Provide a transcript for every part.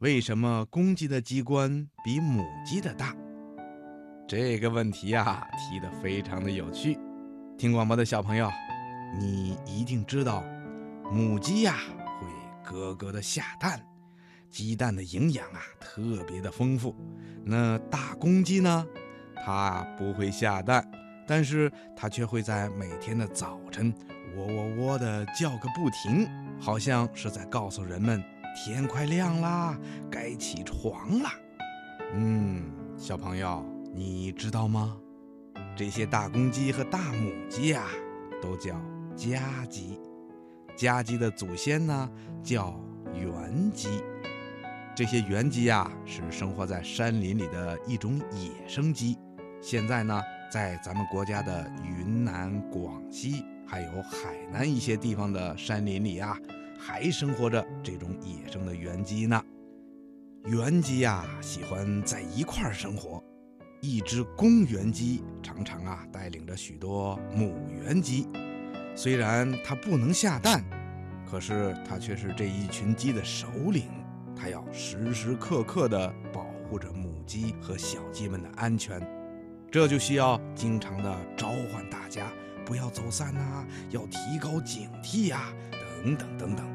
为什么公鸡的鸡冠比母鸡的大？这个问题呀，提得非常的有趣。听广播的小朋友，你一定知道，母鸡呀会咯咯的下蛋，鸡蛋的营养啊特别的丰富。那大公鸡呢，它不会下蛋，但是它却会在每天的早晨喔喔喔的叫个不停，好像是在告诉人们天快亮啦，该起床啦。嗯，小朋友。你知道吗？这些大公鸡和大母鸡呀，都叫家鸡。家鸡的祖先呢，叫原鸡。这些原鸡呀，是生活在山林里的一种野生鸡。现在呢，在咱们国家的云南、广西，还有海南一些地方的山林里啊，还生活着这种野生的原鸡呢。原鸡呀，喜欢在一块儿生活。一只公原鸡常常啊带领着许多母原鸡，虽然它不能下蛋，可是它却是这一群鸡的首领。它要时时刻刻地保护着母鸡和小鸡们的安全，这就需要经常的召唤大家不要走散呐，要提高警惕呀，等等等等。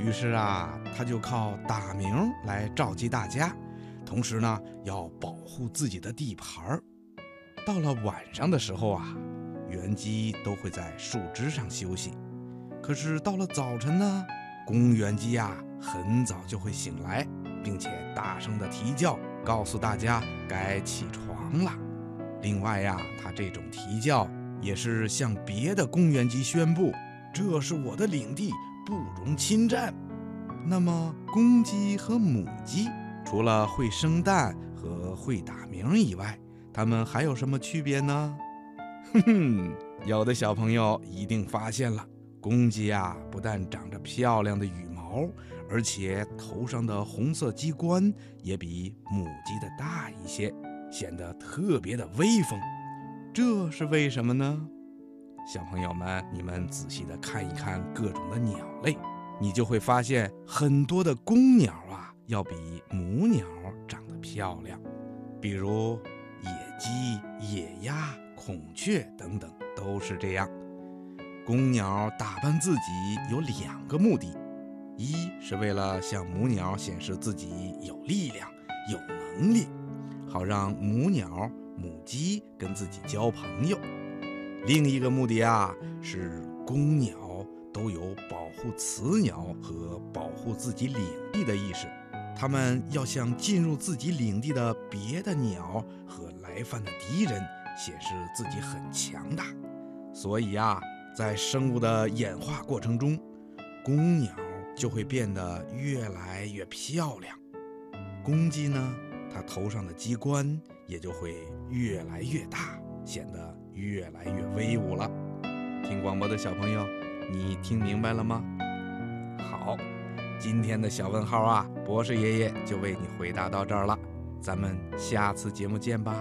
于是啊，他就靠打鸣来召集大家。同时呢，要保护自己的地盘儿。到了晚上的时候啊，原鸡都会在树枝上休息。可是到了早晨呢，公原鸡呀，很早就会醒来，并且大声的啼叫，告诉大家该起床了。另外呀，它这种啼叫也是向别的公原鸡宣布，这是我的领地，不容侵占。那么，公鸡和母鸡。除了会生蛋和会打鸣以外，它们还有什么区别呢？哼哼，有的小朋友一定发现了，公鸡啊不但长着漂亮的羽毛，而且头上的红色鸡冠也比母鸡的大一些，显得特别的威风。这是为什么呢？小朋友们，你们仔细的看一看各种的鸟类，你就会发现很多的公鸟啊。要比母鸟长得漂亮，比如野鸡、野鸭、孔雀等等都是这样。公鸟打扮自己有两个目的：一是为了向母鸟显示自己有力量、有能力，好让母鸟、母鸡跟自己交朋友；另一个目的啊，是公鸟都有保护雌鸟和保护自己领地的意识。它们要向进入自己领地的别的鸟和来犯的敌人显示自己很强大，所以啊，在生物的演化过程中，公鸟就会变得越来越漂亮，公鸡呢，它头上的鸡冠也就会越来越大，显得越来越威武了。听广播的小朋友，你听明白了吗？好。今天的小问号啊，博士爷爷就为你回答到这儿了，咱们下次节目见吧。